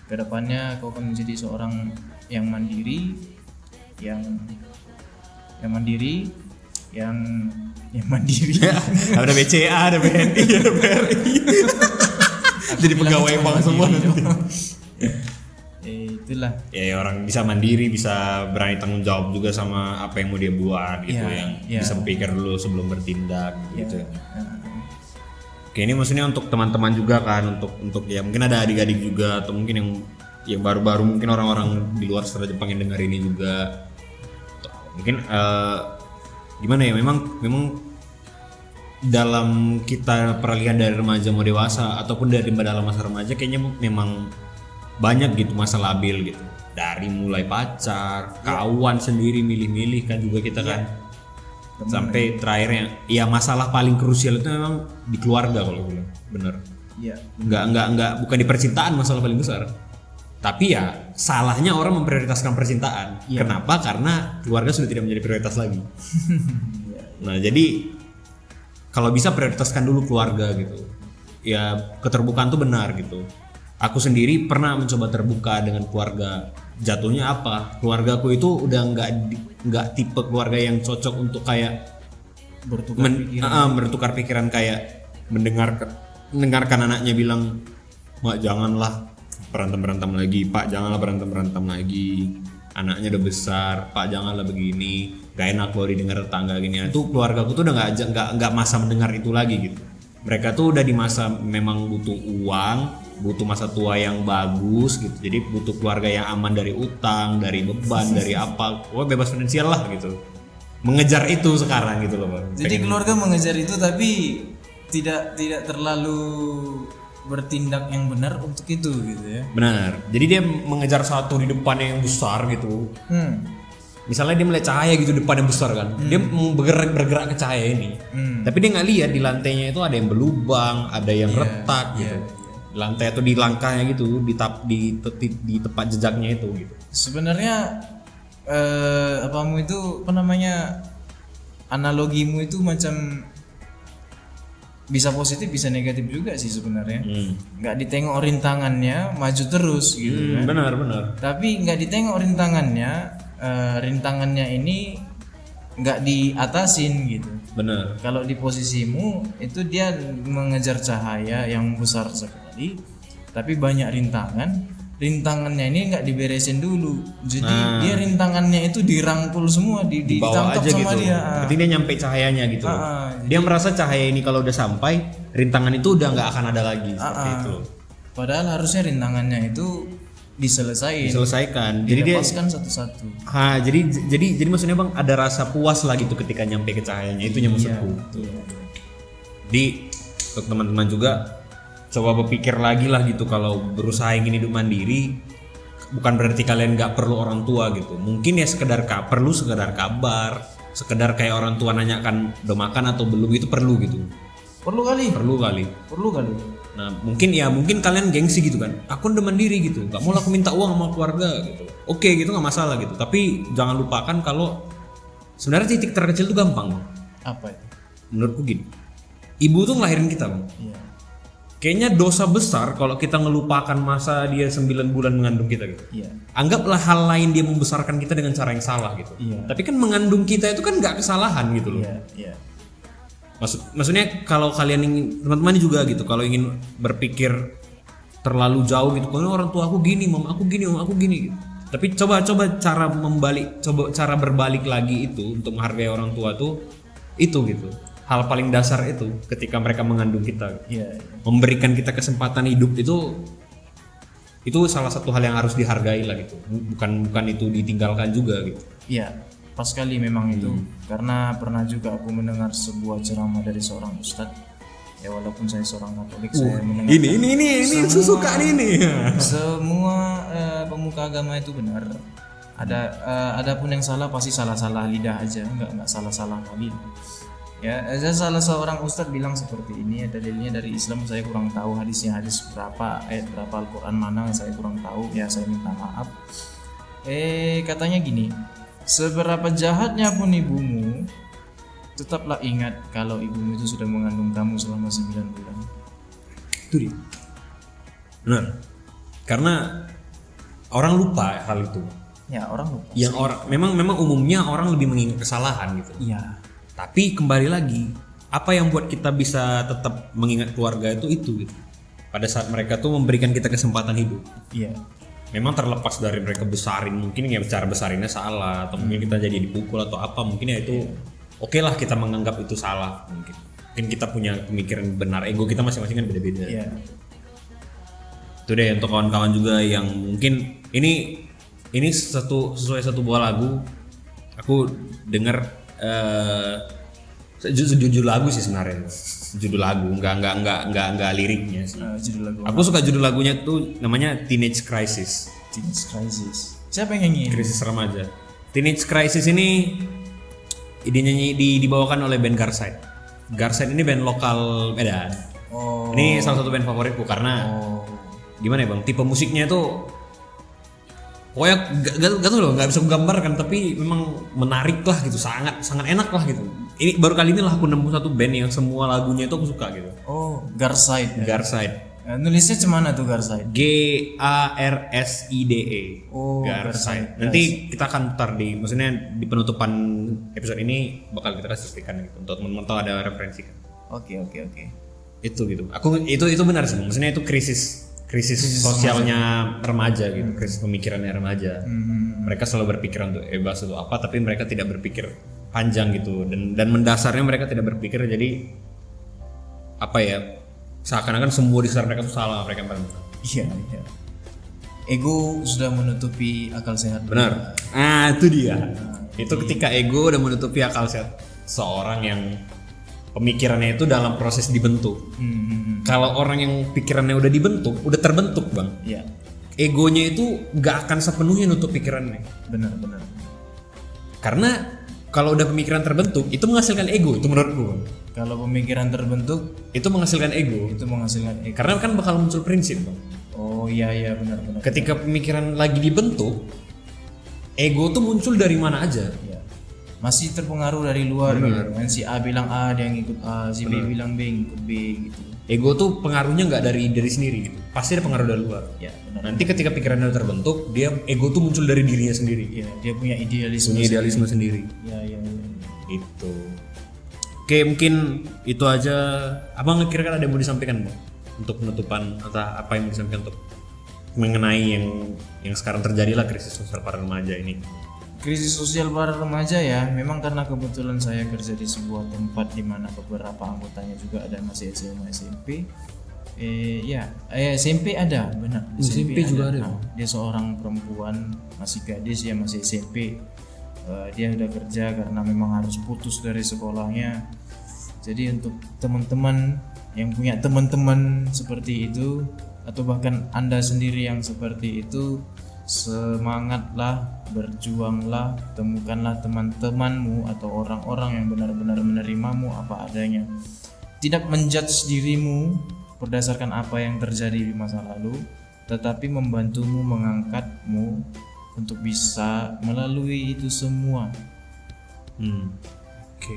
ke depannya kau akan menjadi seorang yang mandiri yang yang mandiri yang yang mandiri. Ada BCA ada BNI ada BRI jadi pegawai bank semua nanti Eh, itulah. Ya, ya orang bisa mandiri bisa berani tanggung jawab juga sama apa yang mau dia buat gitu Ya, yang ya. bisa berpikir dulu sebelum bertindak gitu. Nah, Oke ini maksudnya untuk teman-teman juga kan untuk untuk ya mungkin ada adik-adik juga atau mungkin yang yang baru-baru mungkin orang-orang di luar setelah Jepang yang dengar ini juga. Mungkin eh, gimana ya memang memang dalam kita peralihan dari remaja mau dewasa ataupun dari dalam masa remaja kayaknya memang banyak gitu masa labil gitu. Dari mulai pacar kawan sendiri milih-milih kan juga kita kan. Sampai terakhirnya ya masalah paling krusial itu memang di keluarga kalau gue bilang bener. Iya. nggak nggak nggak bukan di percintaan masalah paling besar. Tapi ya salahnya orang memprioritaskan percintaan. Kenapa? Karena keluarga sudah tidak menjadi prioritas lagi. Nah jadi kalau bisa prioritaskan dulu keluarga gitu. Ya keterbukaan tuh benar gitu aku sendiri pernah mencoba terbuka dengan keluarga. Jatuhnya apa? Keluargaku itu udah nggak nggak tipe keluarga yang cocok untuk kayak Bertukar men- ah, bertukar pikiran kayak mendengar mendengarkan anaknya bilang mak janganlah berantem berantem lagi. Pak janganlah berantem berantem lagi. Anaknya udah besar. Pak janganlah begini. Gak enak loh didengar tetangga gini. Nah, itu keluarga aku tuh udah nggak nggak nggak masa mendengar itu lagi gitu. Mereka tuh udah di masa memang butuh uang butuh masa tua yang bagus gitu jadi butuh keluarga yang aman dari utang dari beban dari apa wah bebas finansial lah gitu mengejar itu sekarang gitu loh bang Jadi keluarga mengejar itu tapi tidak tidak terlalu bertindak yang benar untuk itu gitu ya. Benar. Jadi dia mengejar satu di depannya yang besar gitu. Hmm. Misalnya dia melihat cahaya gitu depan yang besar kan. Dia mau bergerak bergerak ke cahaya ini. Hmm. Tapi dia nggak lihat di lantainya itu ada yang berlubang, ada yang retak gitu. Di lantai atau di langkahnya gitu, di tap di, di, di tempat jejaknya itu gitu. Sebenarnya eh apamu itu apa namanya analogimu itu macam bisa positif bisa negatif juga sih sebenarnya. Hmm. Nggak ditengok rintangannya maju terus gitu kan. Benar, benar. Tapi nggak ditengok rintangannya eh, rintangannya ini nggak diatasin gitu. Benar. Kalau di posisimu itu dia mengejar cahaya yang besar sekali, tapi banyak rintangan. Rintangannya ini nggak diberesin dulu, jadi dia rintangannya itu dirangkul semua, di, di, Bawa ditangkap aja sama gitu. dia. Berarti dia nyampe cahayanya gitu. loh. Ah, dia merasa cahaya ini kalau udah sampai, rintangan itu udah nggak akan ada lagi Ah, seperti itu. Padahal harusnya rintangannya itu diselesaikan, Selesaikan. Jadi dia dilepaskan satu-satu. Ha, jadi jadi jadi maksudnya bang ada rasa puas lah gitu ketika nyampe ke cahayanya itunya maksudku. Iya. Jadi untuk teman-teman juga coba berpikir lagi lah gitu kalau berusaha ingin hidup mandiri bukan berarti kalian nggak perlu orang tua gitu. Mungkin ya sekedar ka, perlu sekedar kabar, sekedar kayak orang tua nanyakan udah makan atau belum itu perlu gitu. Perlu kali, Perlu kali. perlu kali. Nah mungkin ya mungkin kalian gengsi gitu kan. Aku udah mandiri gitu. Gak mau lah aku minta uang sama keluarga gitu. Oke gitu nggak masalah gitu. Tapi jangan lupakan kalau sebenarnya titik terkecil itu gampang. Bang. Apa itu? Menurutku gini. Ibu tuh ngelahirin kita bang. Iya. Kayaknya dosa besar kalau kita ngelupakan masa dia 9 bulan mengandung kita gitu. Iya. Anggaplah hal lain dia membesarkan kita dengan cara yang salah gitu. Iya. Tapi kan mengandung kita itu kan nggak kesalahan gitu loh. Iya, iya. Maksud, maksudnya kalau kalian ingin teman-teman juga gitu kalau ingin berpikir terlalu jauh gitu kalau orang tua aku gini mama aku gini mama aku gini gitu. tapi coba coba cara membalik coba cara berbalik lagi itu untuk menghargai orang tua tuh itu gitu. Hal paling dasar itu ketika mereka mengandung kita. Iya. memberikan kita kesempatan hidup itu itu salah satu hal yang harus dihargai lah gitu. Bukan bukan itu ditinggalkan juga gitu. Iya, pas sekali memang itu. Karena pernah juga aku mendengar sebuah ceramah dari seorang ustadz. Ya walaupun saya seorang Katolik, saya mendengar ini ini ini ini suka nih ini semua eh, pemuka agama itu benar. Ada eh, adapun yang salah pasti salah-salah lidah aja, enggak enggak salah-salah kali. Ya, ada salah seorang ustadz bilang seperti ini, dalilnya dari Islam saya kurang tahu hadisnya hadis berapa, ayat berapa Al-Qur'an mana saya kurang tahu. Ya, saya minta maaf. Eh, katanya gini, seberapa jahatnya pun ibumu, tetaplah ingat kalau ibumu itu sudah mengandung kamu selama 9 bulan. itu dia benar karena orang lupa hal itu Ya, orang lupa. yang orang memang memang umumnya orang lebih mengingat kesalahan gitu Iya. tapi kembali lagi apa yang buat kita bisa tetap mengingat keluarga itu itu gitu pada saat mereka tuh memberikan kita kesempatan hidup Iya. Memang terlepas dari mereka besarin mungkin ya cara besarinnya salah atau mungkin kita jadi dipukul atau apa mungkin ya itu oke lah kita menganggap itu salah mungkin mungkin kita punya pemikiran benar ego kita masing-masing kan beda-beda Iya. itu deh untuk kawan-kawan juga yang mungkin ini ini satu sesuai satu buah lagu aku dengar eh ju- judul lagu sih sebenarnya judul lagu nggak nggak nggak nggak nggak liriknya sih Eh, judul lagu aku suka judul lagunya tuh namanya Teenage Crisis Teenage Crisis. Siapa yang nyanyi? krisis remaja Teenage Crisis ini idenya nyanyi- di, dibawakan oleh band Garside Garside ini band lokal Medan Oh. ini salah satu band favoritku karena Oh. gimana ya bang tipe musiknya itu pokoknya gak, gak, gak tau loh nggak bisa menggambarkan tapi memang menarik lah gitu sangat sangat enak lah gitu. Ini baru kali ini lah aku nemu satu band yang semua lagunya itu aku suka gitu. Oh, Garside. Garside. Eh, nulisnya cemana tuh Garside? G A R S I D E. Oh, Garside. Nanti kita akan putar di maksudnya di penutupan episode ini bakal kita kasih stikan gitu untuk teman-teman tahu ada referensi kan. Oke, oke, oke. itu gitu. Aku itu itu benar sih maksudnya itu krisis krisis, sosialnya remaja gitu krisis pemikirannya remaja Hmm. mereka selalu berpikir untuk bahas itu apa tapi mereka tidak berpikir panjang gitu dan dan mendasarnya mereka tidak berpikir jadi apa ya seakan-akan semua di sekitar mereka itu salah mereka. Iya, iya. Ego sudah menutupi akal sehat. benar ah itu dia itu ketika ego udah menutupi akal sehat seorang yang pemikirannya itu dalam proses dibentuk Hmm, hmm, hmm. kalau orang yang pikirannya udah dibentuk udah terbentuk bang Iya, egonya itu nggak akan sepenuhnya nutup pikirannya benar, benar. karena kalau udah pemikiran terbentuk itu menghasilkan ego itu menurutku Bang. Kalau pemikiran terbentuk itu menghasilkan ego itu menghasilkan ego. karena kan bakal muncul prinsip bang Oh iya iya benar benar. ketika pemikiran lagi dibentuk ego tuh muncul dari mana aja Iya. Masih terpengaruh dari luar gitu. Kan si A bilang A dia yang ikut A, si B bilang B yang ikut B gitu. ego tuh pengaruhnya nggak dari diri sendiri gitu. pasti ada pengaruh dari luar Ya, benar. nanti ketika pikirannya terbentuk dia ego tuh muncul dari dirinya sendiri Iya, dia punya idealisme. punya idealisme sendiri Iya iya iya. itu oke mungkin itu aja abang kira-kira ada yang mau disampaikan bang untuk penutupan atau apa yang mau disampaikan untuk mengenai yang yang sekarang terjadi lah krisis sosial para remaja ini Krisis sosial para remaja ya, memang karena kebetulan saya kerja di sebuah tempat di mana beberapa anggotanya juga ada masih SMA SMP. Eh ya, eh, SMP ada, benar. SMP juga ada. Nah, dia seorang perempuan masih gadis ya masih SMP. Eh, dia udah kerja karena memang harus putus dari sekolahnya. Jadi untuk teman-teman yang punya teman-teman seperti itu atau bahkan anda sendiri yang seperti itu semangatlah berjuanglah temukanlah teman-temanmu atau orang-orang yang benar-benar menerimamu apa adanya. Tidak menjudge dirimu berdasarkan apa yang terjadi di masa lalu tetapi membantumu mengangkatmu untuk bisa melalui itu semua. Hmm. oke.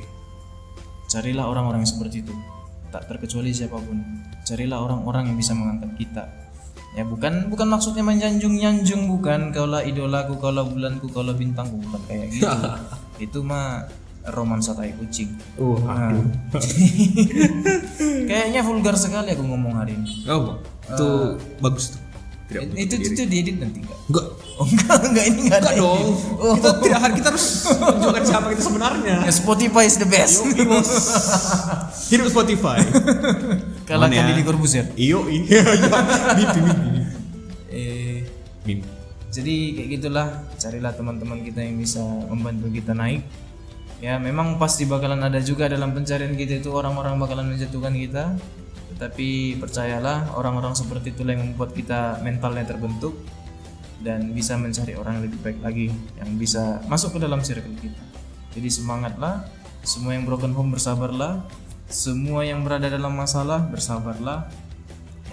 Carilah orang-orang seperti itu. Tak terkecuali siapa pun. Carilah orang-orang yang bisa mengangkat kita ya bukan bukan maksudnya menyanjung nyanjung bukan. Kaulah idolaku kaulah bulanku kaulah bintangku bukan kayak gitu. Itu mah romansa tai kucing. Uh Nah. kayaknya vulgar sekali aku ngomong hari ini. Oh itu bagus tuh tidak itu itu diedit nanti enggak enggak. Oh enggak enggak ini enggak ada enggak dong. oh kita tidak kita harus menunjukkan siapa kita sebenarnya. Spotify is the best. Hidup Spotify. Kalahkan ya. Deddy Corbuzier iyo iya iya. Mimpi mimpi. Eh mimpi. Jadi kayak gitulah, carilah teman-teman kita yang bisa membantu kita naik. Ya, memang pasti bakalan ada juga dalam pencarian kita itu orang-orang bakalan menjatuhkan kita. Tetapi percayalah, orang-orang seperti itulah yang membuat kita mentalnya terbentuk dan bisa mencari orang yang lebih baik lagi yang bisa masuk ke dalam circle kita. Jadi semangatlah, semua yang broken home bersabarlah, semua yang berada dalam masalah bersabarlah,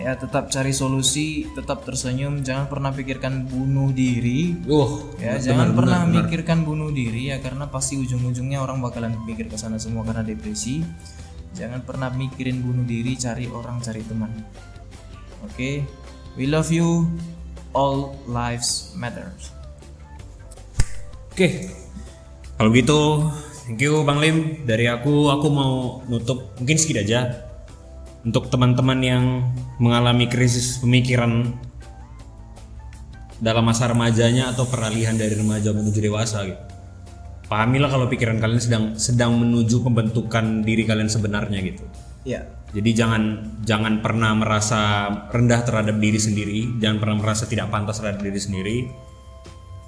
ya tetap cari solusi tetap tersenyum jangan pernah pikirkan bunuh diri. Uh ya jangan pernah mikirkan bunuh diri ya karena pasti ujung-ujungnya orang bakalan mikir ke sana semua karena depresi jangan pernah mikirin bunuh diri cari orang cari teman. Oke? We love you. All lives matters. Oke, kalau gitu, thank you Bang Lim. Dari aku, aku mau nutup mungkin sedikit aja untuk teman-teman yang mengalami krisis pemikiran dalam masa remajanya atau peralihan dari remaja menuju dewasa gitu. Pahamilah kalau pikiran kalian sedang sedang menuju pembentukan diri kalian sebenarnya gitu. ya Jadi jangan jangan pernah merasa rendah terhadap diri sendiri, jangan pernah merasa tidak pantas terhadap diri sendiri.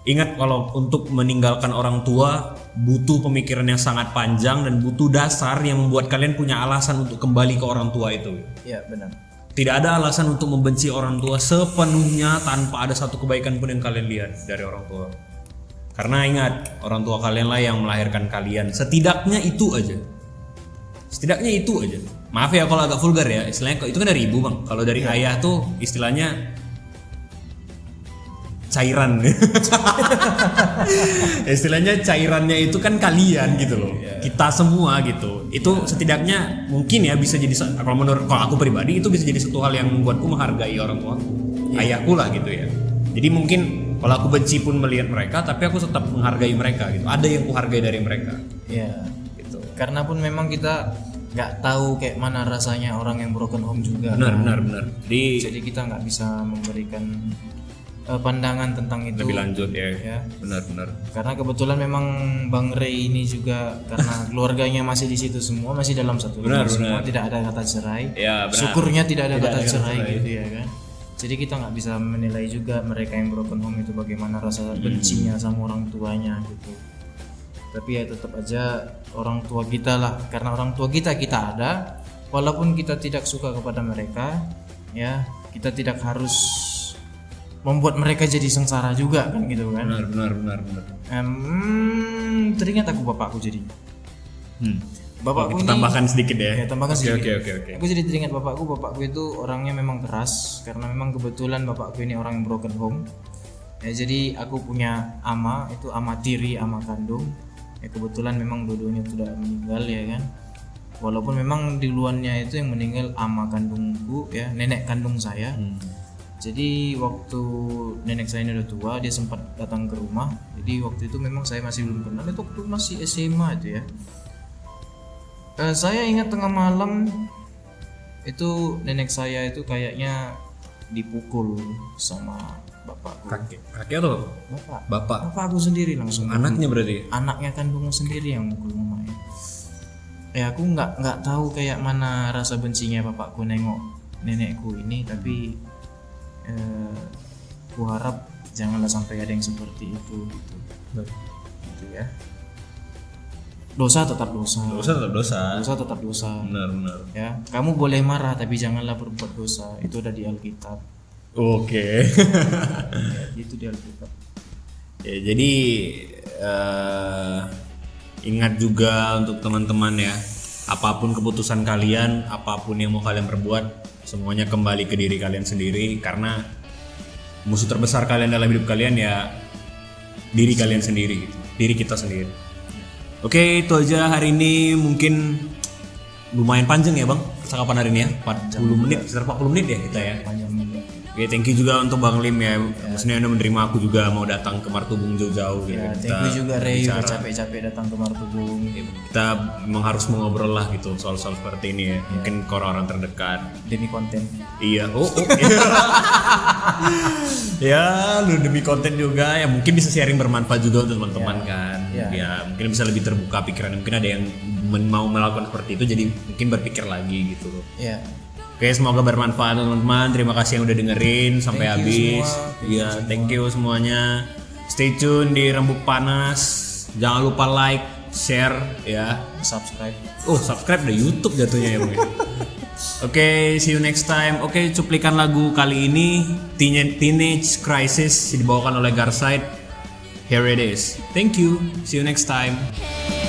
Ingat kalau untuk meninggalkan orang tua butuh pemikiran yang sangat panjang dan butuh dasar yang membuat kalian punya alasan untuk kembali ke orang tua itu. ya benar Tidak ada alasan untuk membenci orang tua sepenuhnya tanpa ada satu kebaikan pun yang kalian lihat dari orang tua. Karena ingat, orang tua kalian lah yang melahirkan kalian. Setidaknya itu aja. Setidaknya itu aja. Maaf ya kalau agak vulgar ya, istilahnya itu kan dari ibu bang. Kalau dari ayah tuh istilahnya cairan. istilahnya cairannya itu kan kalian gitu loh. Kita semua gitu. Itu setidaknya mungkin ya bisa jadi kalau menurut kalau aku pribadi itu bisa jadi satu hal yang membuatku menghargai orang tuaku. Ayahku lah gitu ya. Jadi mungkin kalau aku benci pun melihat mereka, tapi aku tetap menghargai mereka gitu. Ada yang kuhargai dari mereka. ya Gitu. karena pun memang kita nggak tahu kayak mana rasanya orang yang broken home juga Benar, benar, benar. Jadi jadi kita nggak bisa memberikan eh, pandangan tentang itu lebih lanjut ya. ya Benar, benar. karena kebetulan memang Bang Ray ini juga karena keluarganya masih di situ semua masih dalam satu rumah Benar, semua tidak ada kata cerai Ya, benar. syukurnya tidak ada kata cerai gitu ya kan jadi kita nggak bisa menilai juga mereka yang broken home itu bagaimana rasa Hmm. bencinya sama orang tuanya gitu tapi ya tetap aja orang tua kita lah karena orang tua kita kita ada walaupun kita tidak suka kepada mereka ya kita tidak harus membuat mereka jadi sengsara juga kan gitu kan Benar, benar, benar, benar. Hmm, teringat aku bapakku jadi Hmm. Bapakku ini tambahkan sedikit ya. ya tambahkan Oke, sedikit. oke, oke, oke. aku jadi teringat bapakku bapakku itu orangnya memang keras karena memang kebetulan bapakku ini orang yang broken home. Ya jadi aku punya ama itu ama tiri ama kandung. Ya kebetulan memang dua-duanya sudah meninggal ya kan? Walaupun memang di luarnya itu yang meninggal ama kandungku ya nenek kandung saya. Hmm. jadi waktu nenek saya ini udah tua dia sempat datang ke rumah. Jadi waktu itu memang saya masih belum kenal itu waktu masih SMA itu ya Eh, saya ingat tengah malam itu nenek saya itu kayaknya dipukul sama bapakku. Kakek, kakek atau bapak? Bapak? bapakku sendiri langsung. Anaknya berarti. anaknya kandung sendiri yang mukul mamanya ya. Aku nggak nggak tahu kayak mana rasa bencinya bapakku nengok nenekku ini tapi eh, ku harap janganlah sampai ada yang seperti itu gitu. Gitu ya dosa tetap dosa Dosa tetap dosa. dosa tetap dosa Benar, benar. ya kamu boleh marah tapi janganlah berbuat dosa itu ada di Alkitab Oke. ya, itu di Alkitab ya, jadi eh, ingat juga untuk teman-teman ya, apa pun keputusan kalian, apa pun yang mau kalian perbuat, semuanya kembali ke diri kalian sendiri karena musuh terbesar kalian dalam hidup kalian ya diri kalian sendiri, gitu. diri kita sendiri. Oke, itu aja hari ini. Mungkin lumayan panjang ya bang percakapan hari ini ya. 40 menit sekitar 40 menit ya kita ya. Panjang Oke, thank you juga untuk Bang Lim ya. Maksudnya udah menerima aku juga mau datang ke Martubung jauh-jauh gitu. ya kita, thank you juga Ray udah capek-capek datang ke Martubung kita memang harus mengobrol lah gitu soal-soal seperti ini ya. Mungkin ke orang-orang terdekat. demi konten Iya, oh, oh. ya, lu demi konten juga ya mungkin bisa sharing bermanfaat juga untuk teman-teman kan. Iya. Ya, mungkin bisa lebih terbuka pikiran. Mungkin ada yang mau melakukan seperti itu jadi mungkin berpikir lagi gitu loh. ya Oke, semoga bermanfaat teman-teman. Terima kasih yang udah dengerin sampai Thank habis. Iya, thank you semuanya. Stay tune di Rembuk Panas. Jangan lupa like, share ya. subscribe Oh, subscribe di YouTube jatuhnya ya, Bang. Oke, see you next time. Oke, cuplikan lagu kali ini Teenage, Teenage Crisis dibawakan oleh Garside. Here it is. Thank you. See you next time. Hey